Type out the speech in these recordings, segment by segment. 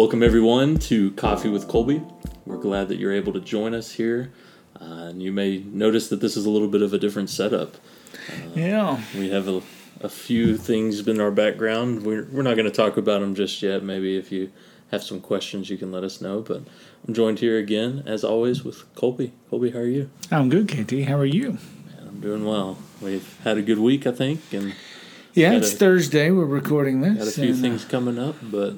Welcome, everyone, to Coffee with Colby. We're glad that you're able to join us here. Uh, and you may notice that this is a little bit of a different setup. Yeah. We have a, a few things in our background. We're, we're not going to talk about them just yet. Maybe if you have some questions, you can let us know. But I'm joined here again, as always, with Colby. Colby, how are you? I'm good, KT. How are you? Man, I'm doing well. We've had a good week, I think, and Yeah, it's a- Thursday. We're recording this. got a few and, uh, things coming up. But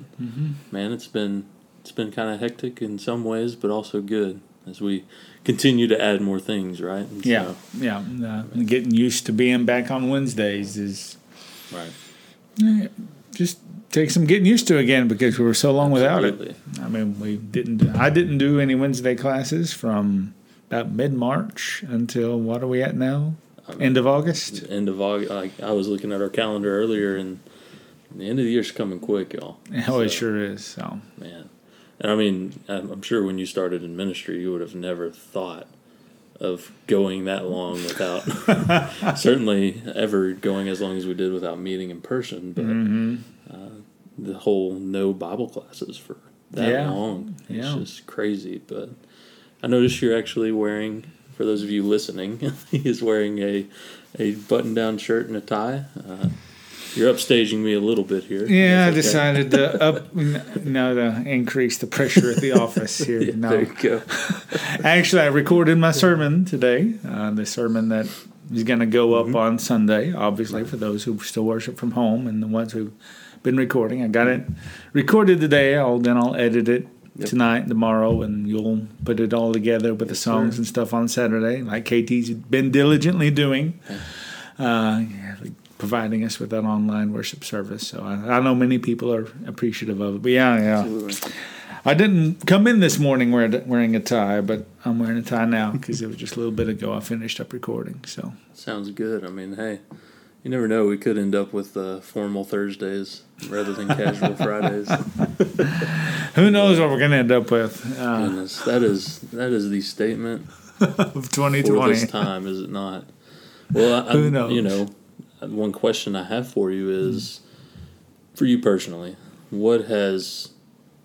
man, it's been it's been kind of hectic in some ways, but also good as we continue to add more things. Right? And yeah, so- yeah. Uh, getting used to being back on Wednesdays is right. just takes some getting used to again because we were so long without it. I mean, we didn't. I didn't do any Wednesday classes from about mid March until what are we at now? End of August. End of August. Like I was looking at our calendar earlier, and the end of the year's coming quick, y'all. Oh, it sure is. So man. And I mean, I'm I'm sure when you started in ministry, you would have never thought of going that long without, certainly ever going as long as we did without meeting in person. But Mm-hmm. uh, the whole no Bible classes for that Yeah. long, it's Yeah. just crazy. But I noticed you're actually wearing. For those of you listening, he is wearing a a button down shirt and a tie. Uh, you're upstaging me a little bit here. yeah, I decided to up no to increase the pressure at the office here. Yeah, no, There you go. Actually, I recorded my sermon today. Uh, the sermon that is going to go up on Sunday, obviously, for those who still worship from home and the ones who've been recording. I got it recorded today. I'll then I'll edit it Yep. tonight, and tomorrow, and you'll put it all together with the songs and stuff on Saturday, like KT's been diligently doing. Uh, yeah, providing us with that online worship service. So I, I know many people are appreciative of it. But yeah, yeah. Absolutely. I didn't come in this morning wearing wearing a tie, but I'm wearing a tie now because it was just a little bit ago I finished up recording. So Sounds good. I mean, hey, you never know. We could end up with uh, formal Thursdays rather than casual Fridays. who knows what we're gonna end up with uh, Goodness, that is that is the statement of 2020. for this time, is it not? Well, I, Who I- knows? You know, one question I have for you is, for you personally, what has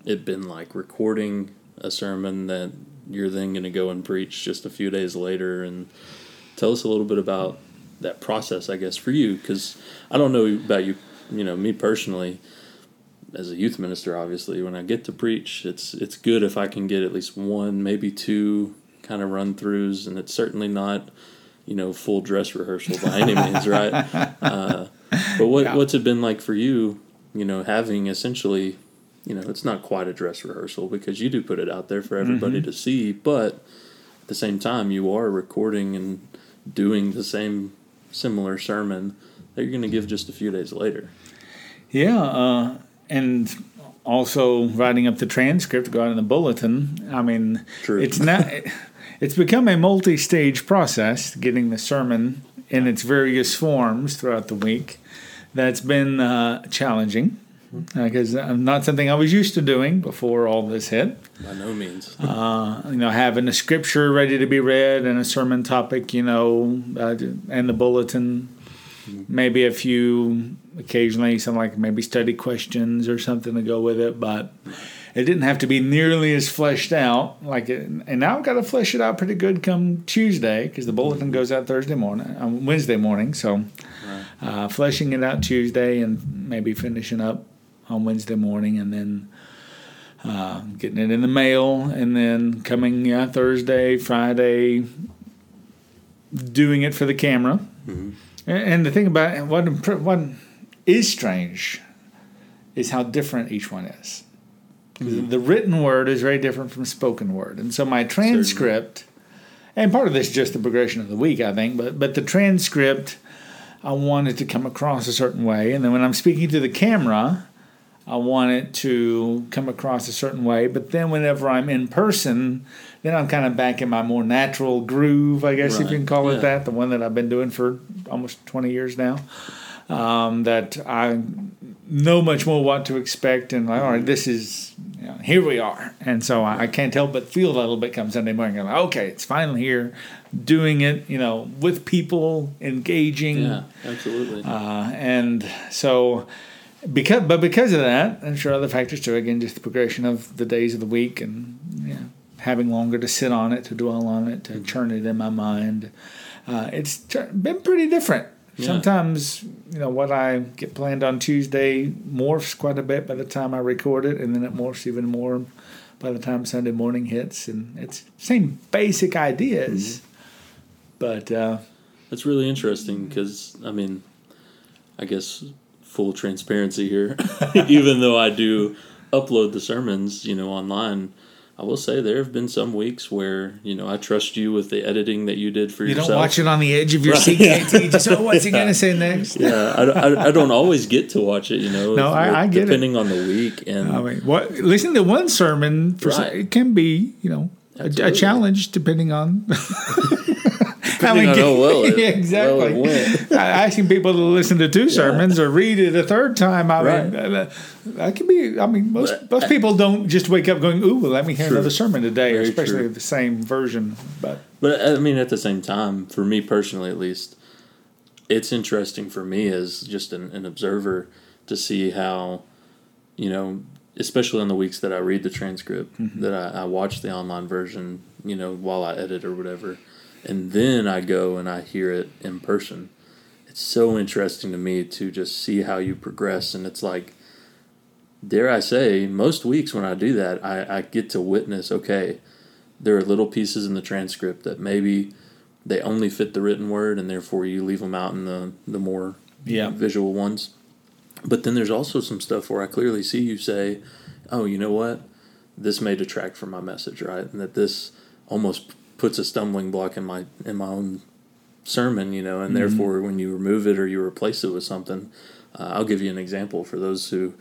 it been like recording a sermon that you're then going to go and preach just a few days later? And tell us a little bit about that process, I guess, for you, because I don't know about you. You know, me personally, as a youth minister, obviously, when I get to preach, it's it's good if I can get at least one, maybe two kind of run throughs, and it's certainly not, you know, full dress rehearsal by any means, right? Uh, but what Yeah. what's it been like for you? You know, having essentially, you know, it's not quite a dress rehearsal because you do put it out there for everybody to see, but at the same time, you are recording and doing the same similar sermon that you're going to give just a few days later. Yeah, uh, and also writing up the transcript to go out in the bulletin. I mean, True. it's not. It's become a multi-stage process getting the sermon in its various forms throughout the week. That's been uh, challenging because uh, not something I was used to doing before all this hit. By no means. uh, you know, having a scripture ready to be read and a sermon topic, you know, uh, and the bulletin, maybe a few, occasionally some like maybe study questions or something to go with it, but it didn't have to be nearly as fleshed out. Like, it, and now I've got to flesh it out pretty good come Tuesday because the bulletin goes out Thursday morning, um, Wednesday morning. So, uh, fleshing it out Tuesday and maybe finishing up on Wednesday morning, and then uh, getting it in the mail, and then coming yeah, Thursday, Friday, doing it for the camera. Mhm. And the thing about it, what what is strange is how different each one is. 'Cause hmm. The written word is very different from spoken word, and so my transcript, and part of this is just the progression of the week, I think, but but the transcript, I want it to come across a certain way, and then when I'm speaking to the camera, I want it to come across a certain way. But then whenever I'm in person, then I'm kind of back in my more natural groove, I guess if you can call yeah. it that, the one that I've been doing for almost 20 years now. Um, that I know much more what to expect, and like, all right, this is you know, here we are, and so I, I can't help but feel that a little bit come Sunday morning. I'm like, okay, it's finally here, doing it, you know, with people, engaging, Yeah, absolutely. uh, and so because but because of that, I'm sure other factors too. Again, just the progression of the days of the week and you know, having longer to sit on it, to dwell on it, to churn it in my mind. Uh, it's been pretty different. Yeah. Sometimes you know what I get planned on Tuesday morphs quite a bit by the time I record it, and then it morphs even more by the time Sunday morning hits. And it's same basic ideas, but uh, That's really interesting because I mean, I guess full transparency here. Even though I do upload the sermons, you know, online, I will say there have been some weeks where you know I trust you with the editing that you did for you yourself. don't watch it on the edge of your Right. seat. KT, Just oh, what's he gonna say next? Yeah, I, I, I don't always get to watch it, you know. No, I- I get it. depending on the week and I mean, what? Listen to one sermon for some- it can be, you know, a, a challenge depending on. Depending on how well it- exactly. well it Asking people to listen to two sermons or read it a third time. I mean, Right. uh, that can be. I mean, most But- most people don't just wake up going, "Ooh, well, let me hear True. another sermon today," Very especially true. the same version. But But I mean, at the same time, for me personally, at least, it's interesting for me as just an, an observer to see how, you know, especially on the weeks that I read the transcript, that I, I watch the online version, you know, while I edit or whatever, and then I go and I hear it in person. It's so interesting to me to just see how you progress, and it's like, dare I say, most weeks when I do that, I, I get to witness, okay, there are little pieces in the transcript that maybe they only fit the written word and therefore you leave them out in the, the more Yeah. visual ones. But then there's also some stuff where I clearly see you say, oh, you know what? This may detract from my message, right? And that this almost puts a stumbling block in my in my own sermon, you know, and therefore when you remove it or you replace it with something, uh, I'll give you an example for those who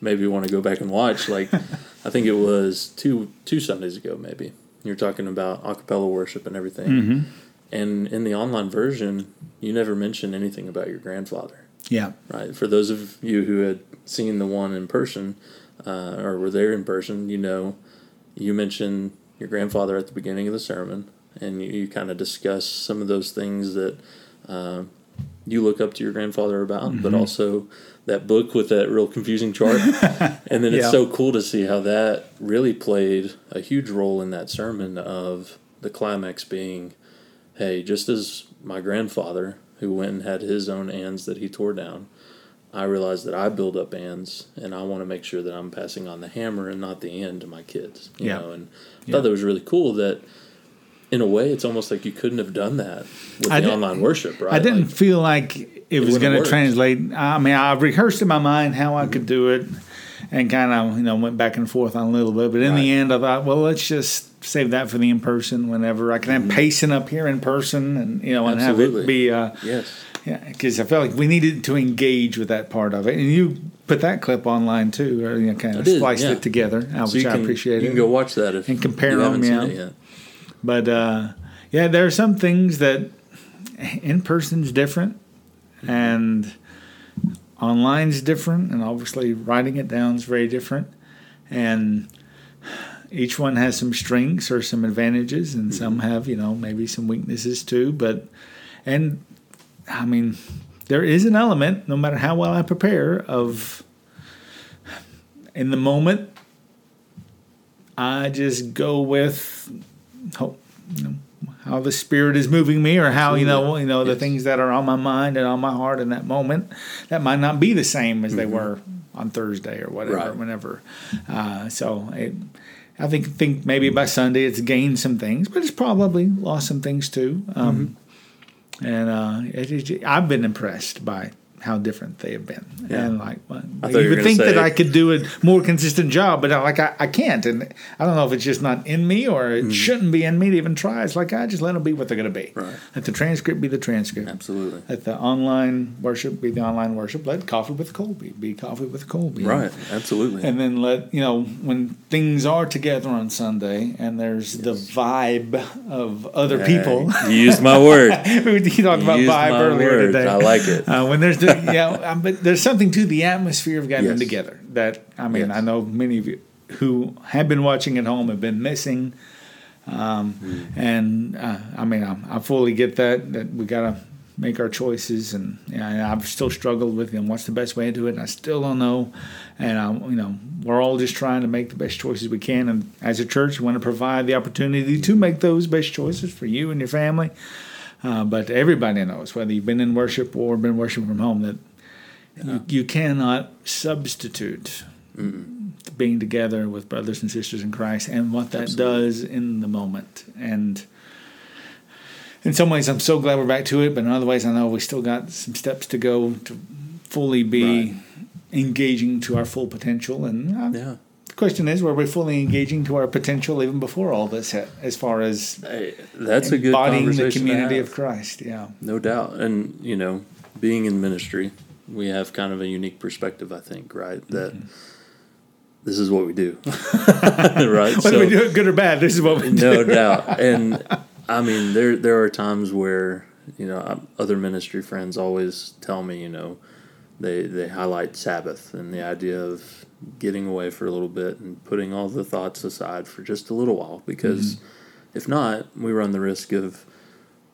maybe want to go back and watch. Like, I think it was two two Sundays ago, maybe you're talking about a cappella worship and everything, and in the online version, you never mention anything about your grandfather. Yeah, right? For those of you who had seen the one in person uh, or were there in person, you know, you mentioned your grandfather at the beginning of the sermon, and you, you kind of discuss some of those things that uh, you look up to your grandfather about, but also that book with that real confusing chart. and then it's Yeah. so cool to see how that really played a huge role in that sermon of the climax being, hey, just as my grandfather, who went and had his own ands that he tore down, I realized that I build up ands and I want to make sure that I'm passing on the hammer and not the end to my kids. You Yeah. know, and I Yeah. thought that was really cool that in a way it's almost like you couldn't have done that with I the online worship, right? I didn't Like, feel like it, was going to translate. I mean, I rehearsed in my mind how I Mm-hmm. could do it, and kind of you know went back and forth on a little bit. But in Right. the end, I thought, well, let's just save that for the in person whenever I can have pacing up here in person, and you know, and have Mm-hmm. It be. Uh, yes. yeah, because I felt like we needed to engage with that part of it, and you put that clip online too, or you know, kind of did, spliced yeah. it together, uh, So which you I can, appreciate. You can go watch that if And compare them, yeah. But uh, yeah, there are some things that in person's different, and online's different, and obviously writing it down is very different, and each one has some strengths or some advantages, and mm-hmm. some have you know maybe some weaknesses too. But and I mean, there is an element, no matter how well I prepare, of in the moment. I just go with hope, how the spirit is moving me, or how you know, you know, the Yes. things that are on my mind and on my heart in that moment that might not be the same as they were on Thursday or whatever, Mm-hmm. Right. whenever. Uh, so it, I think think maybe by Sunday it's gained some things, but it's probably lost some things too. Um, Mm-hmm. And uh, it, it, I've been impressed by how different they have been, Yeah. and like you you would think that I could do a more consistent job, but I, like I, I can't, and I don't know if it's just not in me or it shouldn't be in me to even try. It's like I just let them be what they're going to be. Right. Let the transcript be the transcript. Absolutely. Let the online worship be the online worship. Let coffee with Colby be coffee with Colby. Right. Absolutely. And then let you know when things are together on Sunday and there's the vibe of other people. Hey, you used my word. we talked about vibe earlier word. today. I like it. Uh, when there's the yeah, um, but there's something to the atmosphere of getting Yes. together that I mean Yes. I know many of you who have been watching at home have been missing. Um, Mm. And uh, I mean I, I fully get that that we gotta make our choices, and, and I've still struggled with, know, what's the best way to do it, and I still don't know. And I, you know, we're all just trying to make the best choices we can. And as a church, we want to provide the opportunity to make those best choices for you and your family. Uh, but everybody knows, whether you've been in worship or been worshiping from home, that you, you cannot substitute being together with brothers and sisters in Christ and what that Absolutely. does in the moment. And in some ways, I'm so glad we're back to it, but in other ways, I know we still got some steps to go to fully be Right. engaging to our full potential. And uh, Yeah. Question is, were we fully engaging to our potential even before all this hit, as far as Hey, that's a good embodying the community of Christ? Yeah. No doubt. And, you know, being in ministry, we have kind of a unique perspective, I think, right? That Mm-hmm. this is what we do. right? Whether we do it good or bad, this is what we do. no doubt. And I mean, there there are times where, you know, other ministry friends always tell me, you know, they they highlight Sabbath and the idea of getting away for a little bit and putting all the thoughts aside for just a little while because mm-hmm. if not, we run the risk of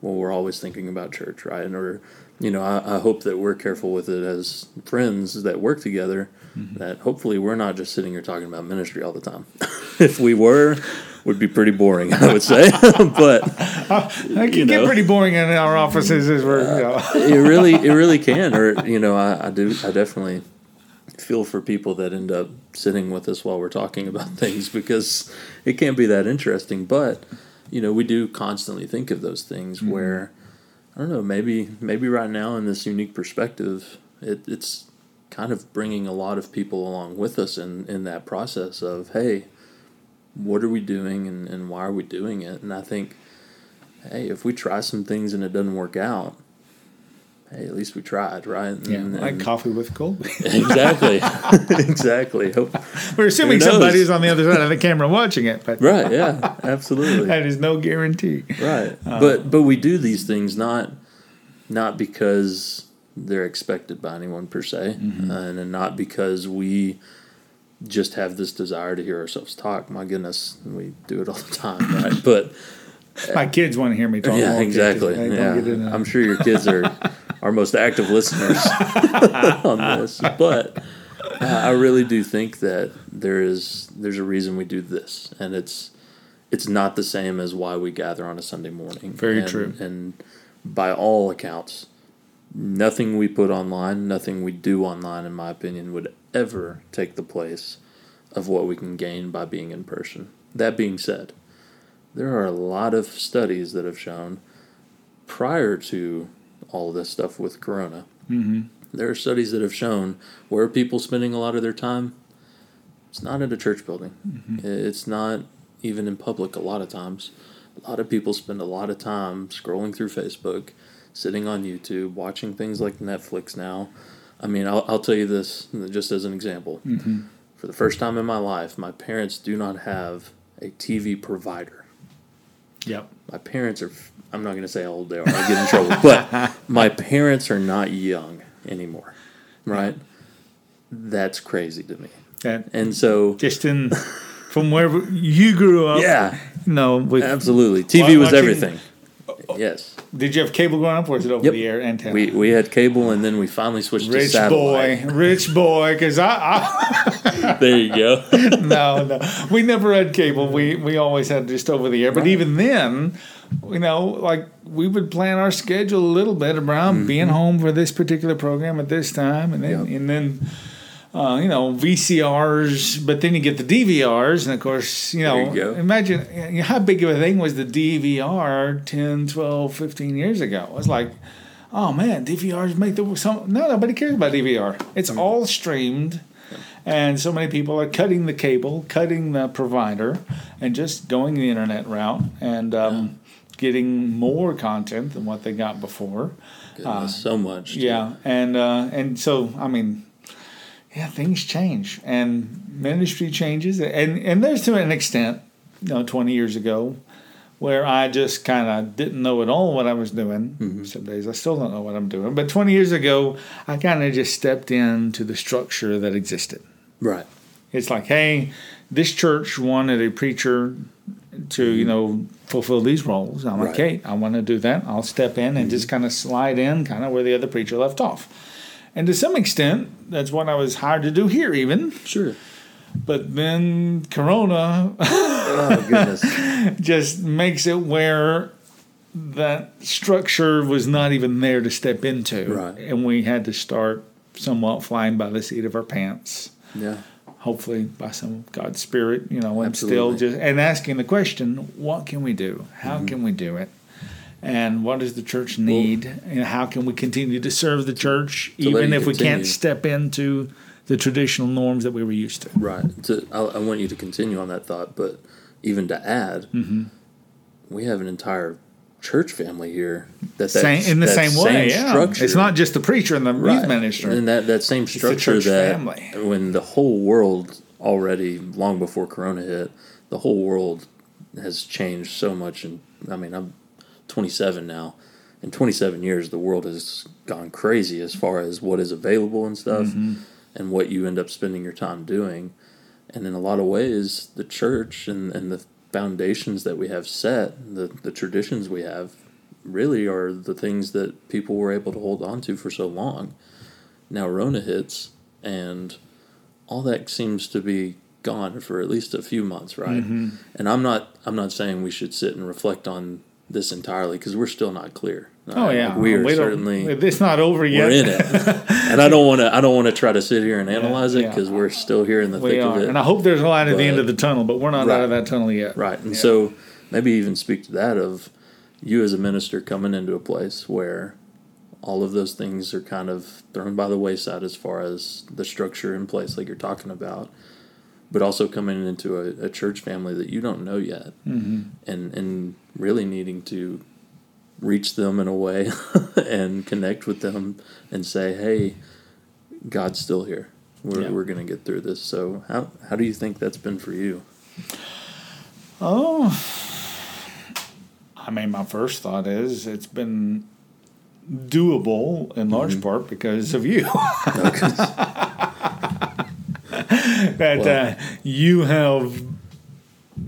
well, we're always thinking about church, right? And or you know, I, I hope that we're careful with it as friends that work together. Mm-hmm. That hopefully we're not just sitting here talking about ministry all the time. if we were, would be pretty boring, I would say. but It can you get pretty boring in our offices as we're, you know. Uh, it really, it really can. Or you know, I, I do, I definitely feel for people that end up sitting with us while we're talking about things because it can't be that interesting. But you know, we do constantly think of those things mm-hmm. where I don't know, maybe maybe right now in this unique perspective, it, it's kind of bringing a lot of people along with us in in that process of hey, what are we doing and, and why are we doing it? And I think, hey, if we try some things and it doesn't work out, hey, at least we tried, right? Yeah, And- like and- coffee with Colby. exactly, exactly. Hope, We're assuming Who knows? somebody is on the other side of the camera watching it, but right? Yeah, absolutely. that is no guarantee. Right. but but we do these things not not because they're expected by anyone per se, uh, and, and not because we just have this desire to hear ourselves talk. My goodness, we do it all the time, right? But My kids want to hear me talk. yeah, exactly. Yeah, get into that. I'm sure your kids are our most active listeners on this, but uh, I really do think that there is there's a reason we do this, and it's it's not the same as why we gather on a Sunday morning. Very And- true. And by all accounts, nothing we put online, nothing we do online, in my opinion, would ever take the place of what we can gain by being in person. That being said, there are a lot of studies that have shown prior to all this stuff with Corona, Mhm. there are studies that have shown where are people spending a lot of their time. It's not in a church building. It's not even in public a lot of times. A lot of people spend a lot of time scrolling through Facebook, sitting on YouTube, watching things like Netflix now. I mean, I'll, I'll tell you this just as an example. Mm-hmm. For the first time in my life, my parents do not have a TV provider. Yep. my parents are i'm not going to say how old they are i get in trouble but my parents are not young anymore right? That's crazy to me. That and so just in from where you grew up. yeah. No, absolutely. Tv was watching- everything yes did you have cable going up, or was it over Yep. the air antenna? we we had cable and then we finally switched to rich satellite boy, rich boy, because I, I there you go no, no. We never had cable. We we always had just over the air. But even then, you know, like we would plan our schedule a little bit around being home for this particular program at this time, and then Mm-hmm. Yep. and then. Uh, you know VCRs, but then you get the DVRs, and of course, you know, you imagine you know, how big of a thing was the DVR 10, 12, 15 years ago. It was like, oh man, DVRs make the some no nobody cares about DVR. It's all streamed, and so many people are cutting the cable, cutting the provider, and just going the internet route and um, getting more content than what they got before. Goodness, so much too. Yeah, and uh, and so I mean, yeah, things change and ministry changes, and and there's to an extent, you know, twenty years ago, where I just kind of didn't know at all what I was doing. Mm-hmm. Some days I still don't know what I'm doing, but twenty years ago, I kind of just stepped into the structure that existed. right It's like, hey, this church wanted a preacher to you mm-hmm. know fulfill these roles. I'm like, Right. okay, I want to do that. I'll step in and mm-hmm. just kind of slide in, kind of where the other preacher left off. And to some extent, that's what I was hired to do here, even. Sure. But then Corona Oh goodness. just makes it where that structure was not even there to step into. Right. And we had to start somewhat flying by the seat of our pants. yeah. Hopefully by some God's spirit, you know, and Absolutely. still just and asking the question, what can we do? How Mm-hmm. can we do it? And what does the church need? and how can we continue to serve the church even if we can't step into the traditional norms that we were used to? Right. To, I, I want you to continue on that thought, but even to add, Mm-hmm. we have an entire church family here. That, that Same, in the same way, yeah. Structure, It's not just the preacher and the youth Right. minister. And that, that same structure that family. when the whole world already long before Corona hit, the whole world has changed so much. And I mean, I'm 27 now. In 27 years, the world has gone crazy as far as what is available and stuff, Mm-hmm. and what you end up spending your time doing. And in a lot of ways, the church and, and the foundations that we have set, the, the traditions we have, really are the things that people were able to hold on to for so long. Now Rona hits, and all that seems to be gone for at least a few months, right? Mm-hmm. And I'm not I'm not saying we should sit and reflect on this entirely because we're still not clear. Oh yeah, we are don't- certainly It's not over yet. we're in it, and I don't want to I don't want to try to sit here and analyze it yeah. because we're still here in the we thick are, of it. and I hope there's a light at the end of the tunnel, but we're not Right. out of that tunnel yet. Right. And so maybe even speak to that of you as a minister coming into a place where all of those things are kind of thrown by the wayside as far as the structure in place, like you're talking about, but also coming into a, a church family that you don't know yet Mm-hmm. and, and really needing to reach them in a way and connect with them and say, hey, God's still here. We're, Yeah. we're going to get through this. So, how, how do you think that's been for you? Oh, I mean, my first thought is it's been doable in large Mm-hmm. part because of you. That Well- uh, you have,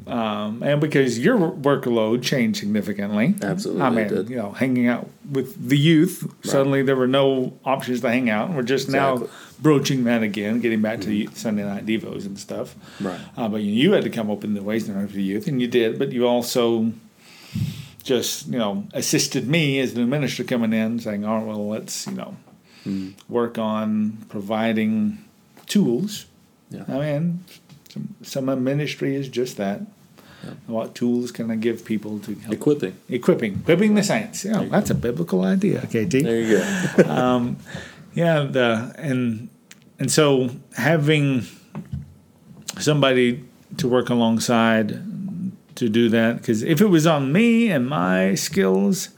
um, and because your workload changed significantly. Absolutely, I mean, you know, hanging out with the youth, suddenly there were no options to hang out. We're just now Exactly. Mm-hmm. broaching that again, getting back to the Sunday night devos and stuff. Right. Uh, but you, you had to come up in the ways and for the youth, and you did. But you also just you know assisted me as the minister coming in, saying, "All right, well, let's you know work on providing tools." Yeah. I mean, some, some ministry is just that. What tools can I give people to help Equipping. equipping, equipping the saints? Yeah, that's a biblical idea, KT. There you go. Um, yeah, the and and so having somebody to work alongside to do that because if it was on me and my skills,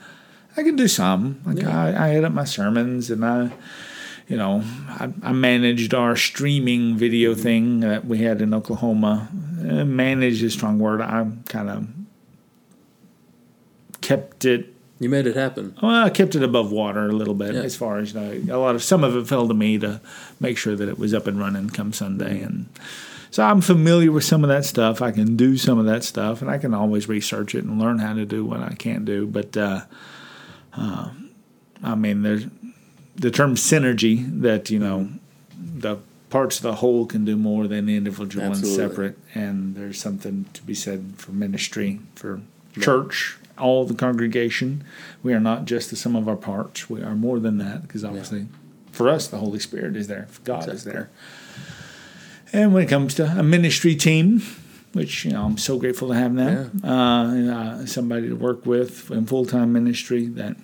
I could do some. Like Yeah. I, I had up my sermons and I, you know, I, I managed our streaming video thing that we had in Oklahoma. Uh, managed is a strong word. I kind of kept it You made it happen. well, I kept it above water a little bit Yeah. as far as you know, a lot of some of it fell to me to make sure that it was up and running come Sunday, and so I'm familiar with some of that stuff. I can do some of that stuff, and I can always research it and learn how to do what I can't do. But uh, uh, I mean, there's the term synergy that you know the parts of the whole can do more than the individual Absolutely. separate, and there's something to be said for ministry for church all the congregation. We are not just the sum of our parts. We are more than that because obviously for us the holy spirit is there. God is there. And when it comes to a ministry team which you know i'm so grateful to have that uh, and, uh, somebody to work with in full-time ministry that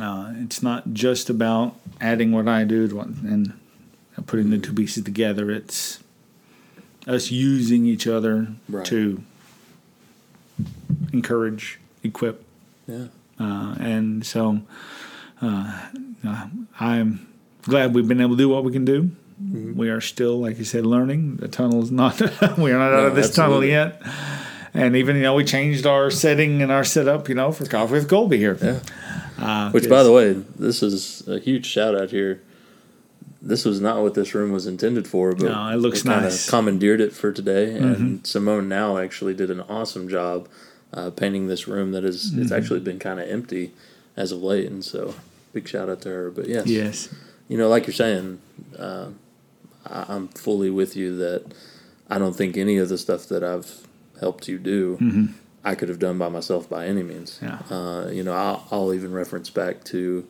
uh, it's not just about adding what i do to what, and putting the two pieces together it's us using each other Right. to encourage, equip, Yeah. uh, and so uh, uh, I'm glad we've been able to do what we can do. Mm-hmm. We are still, like you said, learning. The tunnel is not. we are not out of this tunnel yet. And even you know we changed our setting and our setup, you know, for coffee with Colby here. Yeah. Uh, Which, by the way, this is a huge shout out here. this was not what this room was intended for, but No, it looks we nice. Mm-hmm. Commandeered it for today, and Simone now actually did an awesome job uh, painting this room that is Mm-hmm. it's actually been kind of empty as of late, and so big shout out to her. But yes, Yes. you know, like you're saying, uh, I, I'm fully with you that I don't think any of the stuff that I've helped you do, I could have done by myself by any means. Yeah. Uh, you know, I'll, I'll even reference back to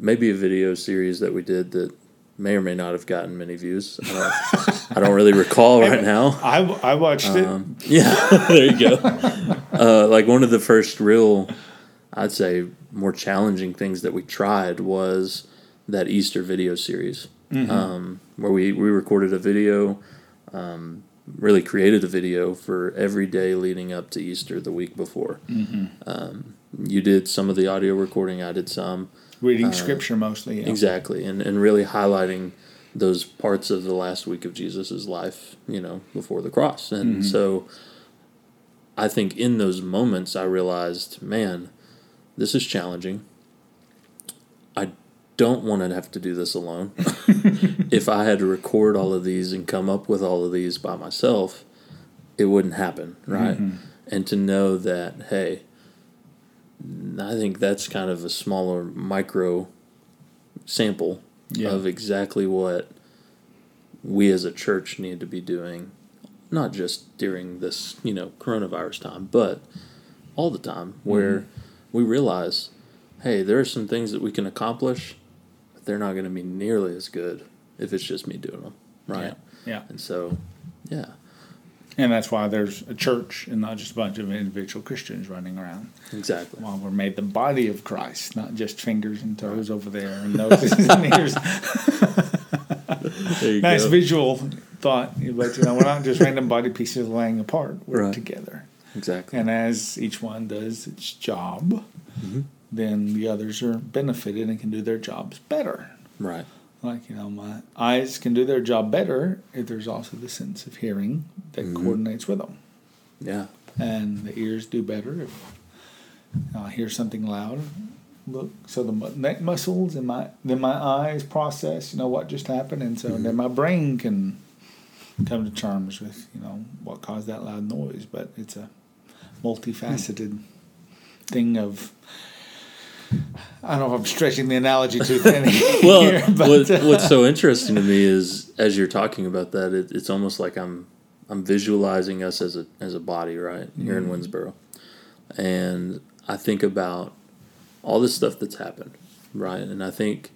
maybe a video series that we did that may or may not have gotten many views. I don't, I don't really recall right now. I, I watched Um, yeah, there you go. Uh, like one of the first real, I'd say, more challenging things that we tried was that Easter video series, um, where we, we recorded a video, um, really created a video for every day leading up to Easter the week before. Mm-hmm. Um, you did some of the audio recording, I did some. Reading um, scripture mostly. Yeah. Exactly, and and really highlighting those parts of the last week of Jesus's life, you know, before the cross. And mm-hmm. so I think in those moments I realized, man, this is challenging. I don't want to have to do this alone. if I had to record all of these and come up with all of these by myself, it wouldn't happen, right? Mm-hmm. And to know that, hey, I think that's kind of a smaller micro sample Yeah. of exactly what we as a church need to be doing, not just during this, you know, coronavirus time, but all the time where mm-hmm. we realize, hey, there are some things that we can accomplish, they're not going to be nearly as good if it's just me doing them, right? Yeah. And so, yeah, And that's why there's a church and not just a bunch of individual Christians running around. exactly. Well, we're made the body of Christ, not just fingers and toes over there and noses and ears. Nice go. visual thought, but you know, we're not just random body pieces laying apart. We're Right. together. Exactly. And as each one does its job, Mm-hmm. Then the others are benefited and can do their jobs better. Right. Like, you know, my eyes can do their job better if there's also the sense of hearing that Mm-hmm. coordinates with them. Yeah. And the ears do better if I hear something loud. Look, so the neck muscles and my then my eyes process, you know, what just happened, and so then my brain can come to terms with, you know, what caused that loud noise. But it's a multifaceted thing of. I don't know if I'm stretching the analogy too thin well, here, but what, uh, what's so interesting to me is as you're talking about that, it, it's almost like I'm I'm visualizing us as a as a body, right here in Winnsboro, and I think about all this stuff that's happened, right, and I think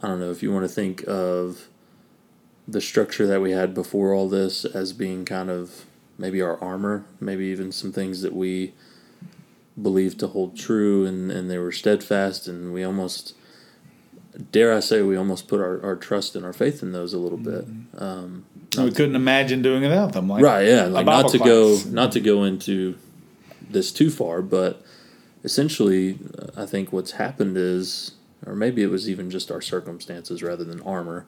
I don't know if you want to think of the structure that we had before all this as being kind of maybe our armor, maybe even some things that we believed to hold true and, and they were steadfast and we almost dare I say we almost put our, our trust and our faith in those a little bit. Um, we couldn't imagine doing it without them. Like right, yeah. Like not to class. go not to go into this too far, but essentially uh, I think what's happened is or maybe it was even just our circumstances rather than armor.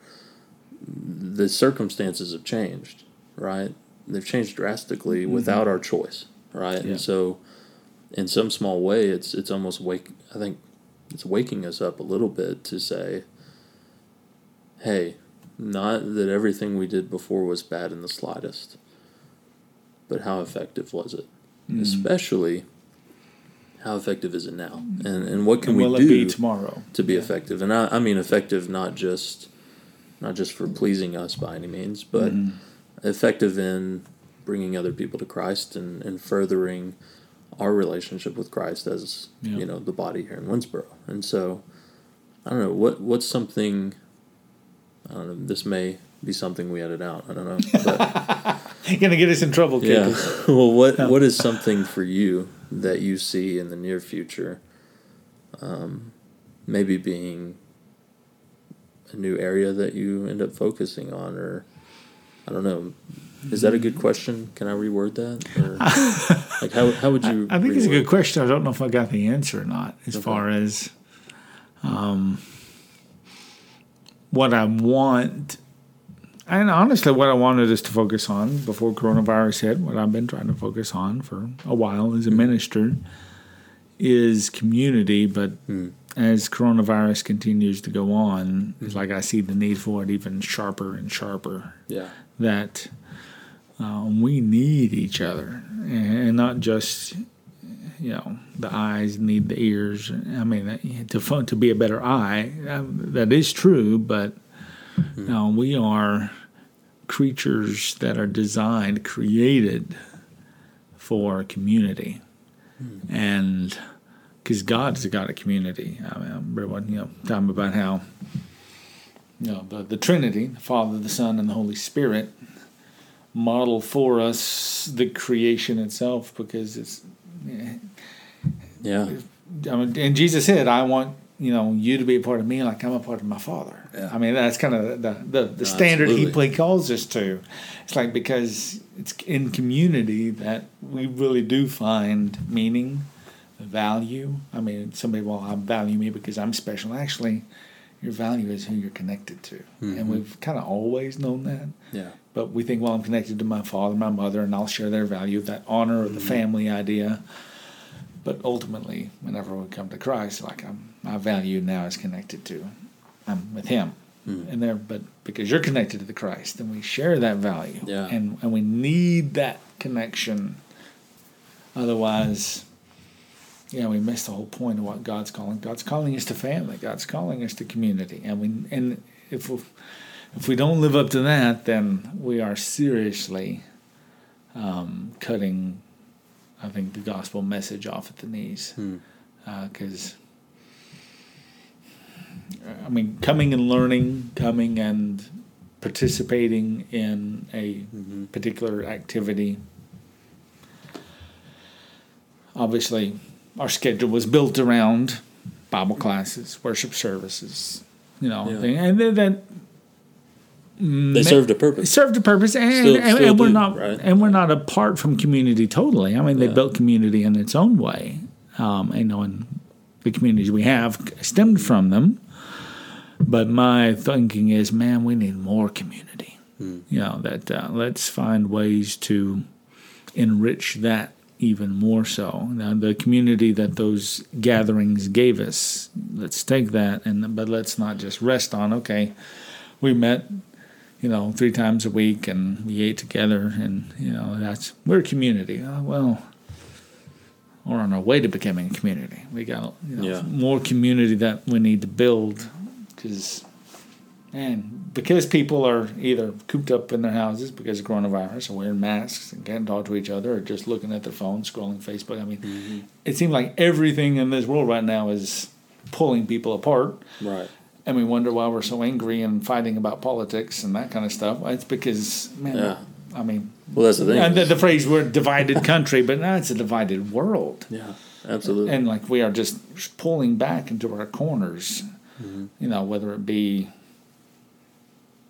The circumstances have changed, right? They've changed drastically without our choice, right? Mm-hmm. Yeah. And so in some small way it's it's almost wake I think it's waking us up a little bit to say hey not that everything we did before was bad in the slightest but how effective was it Mm. especially how effective is it now and and what can And we do it be tomorrow? to be effective and I, I mean effective not just not just for pleasing us by any means but Mm-hmm. effective in bringing other people to christ and, and furthering our relationship with christ as Yeah. you know the body here in winnsboro. And so i don't know what what's something i don't know this may be something we edit out i don't know but You're gonna get us in trouble, yeah. Well what what is something for you that you see in the near future um, maybe being a new area that you end up focusing on or i don't know is that a good question can i reword that or like how, how would you I think it's a good question. I don't know if I got the answer or not, as far as um, what I want. And honestly, what I wanted is to focus on before coronavirus hit, what I've been trying to focus on for a while as a hmm. minister, is community, but hmm. as coronavirus continues to go on, it's like I see the need for it even sharper and sharper. Yeah. That um, we need each other, and not just you know the eyes need the ears. I mean, to to be a better eye, um, that is true. But you know, we are creatures that are designed, created for community, and because God is a God of community. I mean, I remember one, you know, talking about how you know the, the Trinity, the Father, the Son, and the Holy Spirit model for us the creation itself because it's Yeah. I mean, and Jesus said, "I want you know you to be a part of me, like I'm a part of my Father." Yeah. I mean, that's kind of the the, the standard absolutely. he, calls us to. It's like because it's in community that we really do find meaning, value. I mean, somebody will I value me because I'm special. Actually, your value is who you're connected to, and mm-hmm. we've kind of always known that. Yeah. But we think, well, I'm connected to my father, my mother, and I'll share their value, that honor of the mm-hmm. family idea. But ultimately, whenever we come to Christ, like I'm, my value now is connected to, I'm with Him, mm. and there. But because you're connected to the Christ, then we share that value, Yeah. and and we need that connection. Otherwise, yeah, we miss the whole point of what God's calling. God's calling us to family. God's calling us to community, and we and if we, if we don't live up to that, then we are seriously um, cutting, I think, the gospel message off at the knees. Hmm. Because, I mean, coming and learning, coming and participating in a particular activity. Obviously, our schedule was built around Bible classes, worship services, you know, Yeah. thing. and then that They served a purpose. served a purpose, and, Still- and, still and we're do, not right? and we're not apart from community totally. I mean, they Yeah. built community in its own way, um, you know, and the communities we have stemmed from them. But my thinking is, man, we need more community. Hmm. You know, that uh, let's find ways to enrich that even more so. Now, the community that those gatherings gave us, let's take that, and but let's not just rest on okay, we met you know, three times a week and we ate together and, you know, that's, we're a community. Uh, well, we're on our way to becoming a community. We got, you know, Yeah. more community that we need to build because, and because people are either cooped up in their houses because of coronavirus or wearing masks and can't talk to each other or just looking at their phone, scrolling Facebook. I mean, it seems like everything in this world right now is pulling people apart Right. And we wonder why we're so angry and fighting about politics and that kind of stuff. It's because, man, Yeah. I mean, Well, that's the thing. and the, the phrase "we're a divided country," but now it's a divided world, yeah. Absolutely. and like we are just pulling back into our corners. Mm-hmm. You know, whether it be,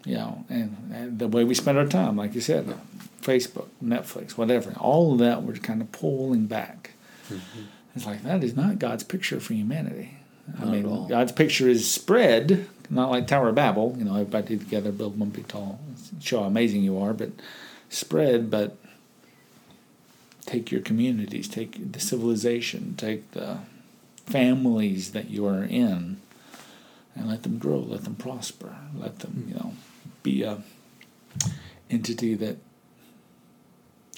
you know, and, and the way we spend our time, like you said, Facebook, Netflix, whatever, all of that, we're kind of pulling back. Mm-hmm. It's like that is not God's picture for humanity. I Not at mean, all. Uh, God's picture is spread, not like Tower of Babel. You know, everybody together build one big tall, show how amazing you are, but spread. But take your communities, take the civilization, take the families that you are in, and let them grow, let them prosper, let them, you know, be a entity that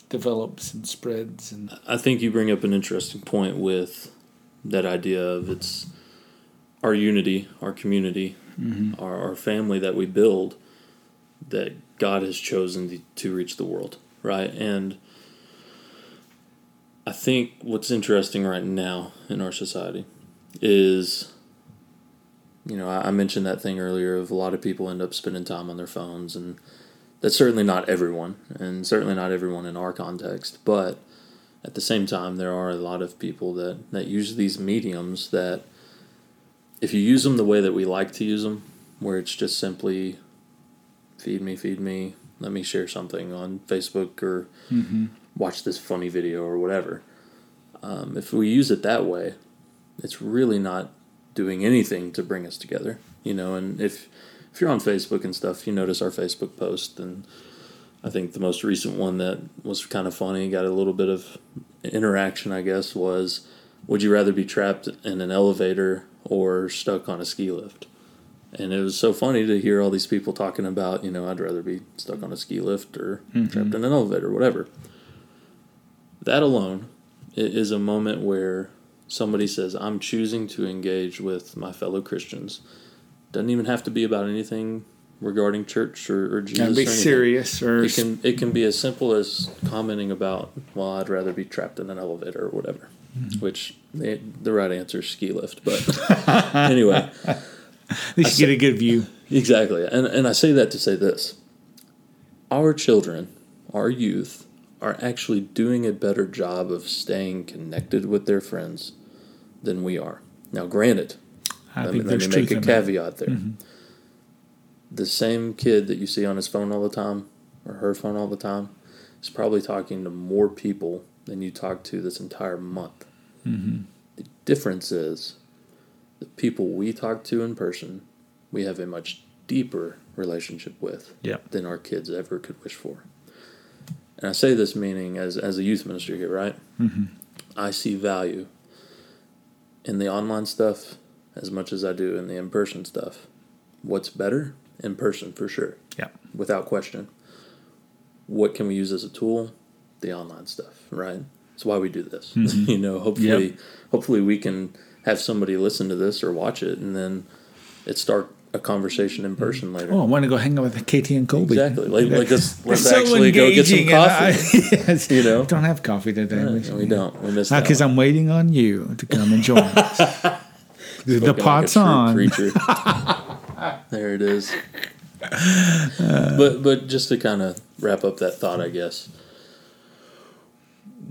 develops and spreads and I think you bring up an interesting point with that idea of it's our unity, our community, mm-hmm. our, our family that we build that God has chosen to, reach the world, right? And I think what's interesting right now in our society is, you know, I, I mentioned that thing earlier of a lot of people end up spending time on their phones, and that's certainly not everyone, and certainly not everyone in our context, but at the same time, there are a lot of people that, that use these mediums that, if you use them the way that we like to use them, where it's just simply feed me, feed me, let me share something on Facebook or watch this funny video or whatever. Um, if we use it that way, it's really not doing anything to bring us together, you know. And if if you're on Facebook and stuff, you notice our Facebook post, and I think the most recent one that was kind of funny, got a little bit of interaction, I guess, was Would you rather be trapped in an elevator or stuck on a ski lift. And it was so funny to hear all these people talking about, you know, I'd rather be stuck on a ski lift or mm-hmm. trapped in an elevator or whatever. That alone is a moment where somebody says, I'm choosing to engage with my fellow Christians. Doesn't even have to be about anything regarding church or, or Jesus. Gotta be or serious or It can it can be as simple as commenting about, well, I'd rather be trapped in an elevator or whatever. Mm-hmm. Which the, the right answer is ski lift, but anyway, at least you get a good view. exactly. And and I say that to say this: our children, our youth, are actually doing a better job of staying connected with their friends than we are. Now, granted, I let me, let me make a caveat there. Mm-hmm. The same kid that you see on his phone all the time or her phone all the time is probably talking to more people than you talk to this entire month. Mm-hmm. The difference is the people we talk to in person, we have a much deeper relationship with Yeah. than our kids ever could wish for. And I say this meaning as, as a youth minister here, right? Mm-hmm. I see value in the online stuff as much as I do in the in person stuff. What's better? In person, for sure, Yeah. without question. What can we use as a tool? The online stuff, right? That's why we do this. Mm-hmm. you know, hopefully, hopefully we can have somebody listen to this or watch it, and then it start a conversation in person mm. later. Oh, I want to go hang out with KT and Colby. Exactly. Like, like let's, let's So actually go get some and I- coffee. yes. You know? don't have coffee today. Right, we don't. We missed because. I'm waiting on you to come and join us. the Spoken like pot's on. There it is. Uh. but but just to kind of wrap up that thought, I guess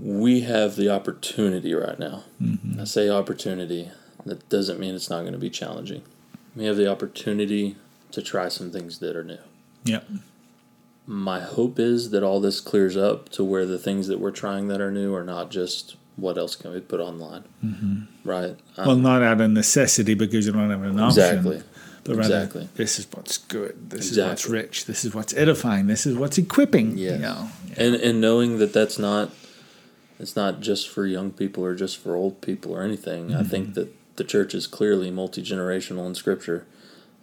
we have the opportunity right now. I say opportunity. That doesn't mean it's not going to be challenging. We have the opportunity to try some things that are new. Yeah. My hope is that all this clears up to where the things that we're trying that are new are not just what else can we put online, right? Um, Well, not out of necessity because you don't have an option. exactly. But rather, Exactly. this is what's good. This is what's rich. This is what's edifying. This is what's equipping. Yes. You know? and and knowing that that's not it's not just for young people or just for old people or anything. I think that the church is clearly multi generational in Scripture.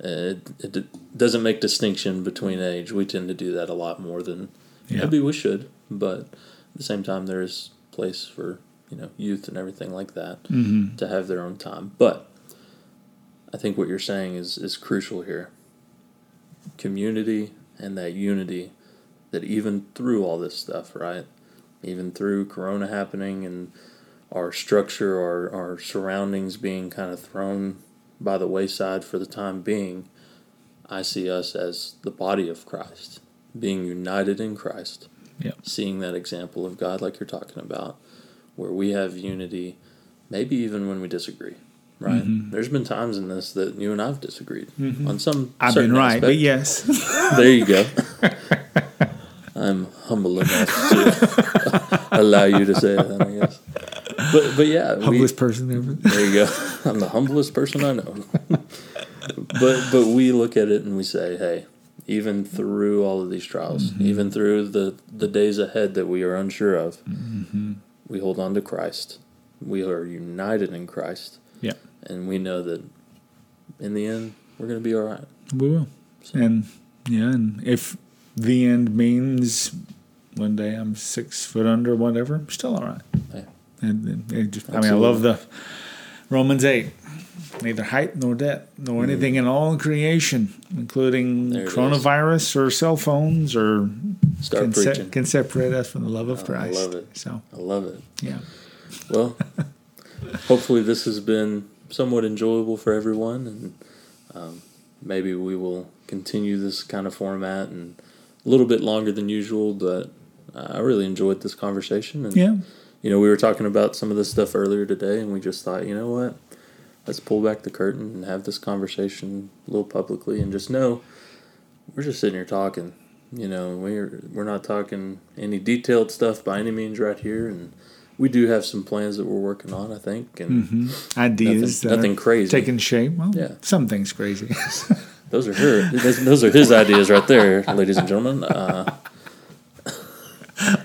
Uh, It, it doesn't make distinction between age. We tend to do that a lot more than Yeah. maybe we should, but at the same time, there is place for you know youth and everything like that Mm-hmm. to have their own time. But I think what you're saying is is crucial here. Community and that unity that even through all this stuff, right? Even through Corona happening and our structure, our, our surroundings being kind of thrown by the wayside for the time being, I see us as the body of Christ, being united in Christ, Yep. seeing that example of God, like you're talking about, where we have unity, maybe even when we disagree. Right? Mm-hmm. There's been times in this that you and I've disagreed mm-hmm. on some. I've been right, aspect. but yes. There you go. I'm humble enough to allow you to say that, I guess. But but yeah, we, Humblest person ever. there you go. I'm the humblest person I know. but but we look at it and we say, hey, even through all of these trials, mm-hmm. even through the the days ahead that we are unsure of, mm-hmm. we hold on to Christ. We are united in Christ, Yeah. and we know that in the end we're going to be all right. We will. And yeah, and if the end means one day I'm six foot under, whatever, I'm still all right. Yeah. And, and it just, I mean, I love the Romans eight. Neither height nor depth nor anything in all creation, including Mm. Coronavirus or cell phones, or Start can, se- preaching. can separate us from the love of Oh, I Christ. love it. So I love it. yeah, Well, hopefully this has been somewhat enjoyable for everyone, and um, maybe we will continue this kind of format and a little bit longer than usual. But I really enjoyed this conversation, and yeah, you know we were talking about some of this stuff earlier today, and we just thought, you know what, let's pull back the curtain and have this conversation a little publicly, and just know we're just sitting here talking. You know, we're we're not talking any detailed stuff by any means right here, and we do have some plans that we're working on. I think, and hmm ideas Nothing- nothing crazy. taking shape. Well, Yeah. some things crazy. those are her. those, those are his ideas right there, ladies and gentlemen. Uh,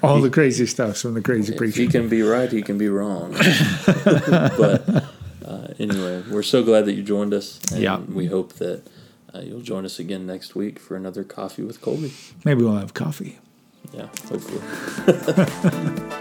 all the crazy stuff from the crazy if preacher. he can be right, he can be wrong. but uh, anyway, we're so glad that you joined us. And Yeah. We hope that uh, you'll join us again next week for another coffee with Colby. Maybe we'll have coffee. Yeah, hopefully.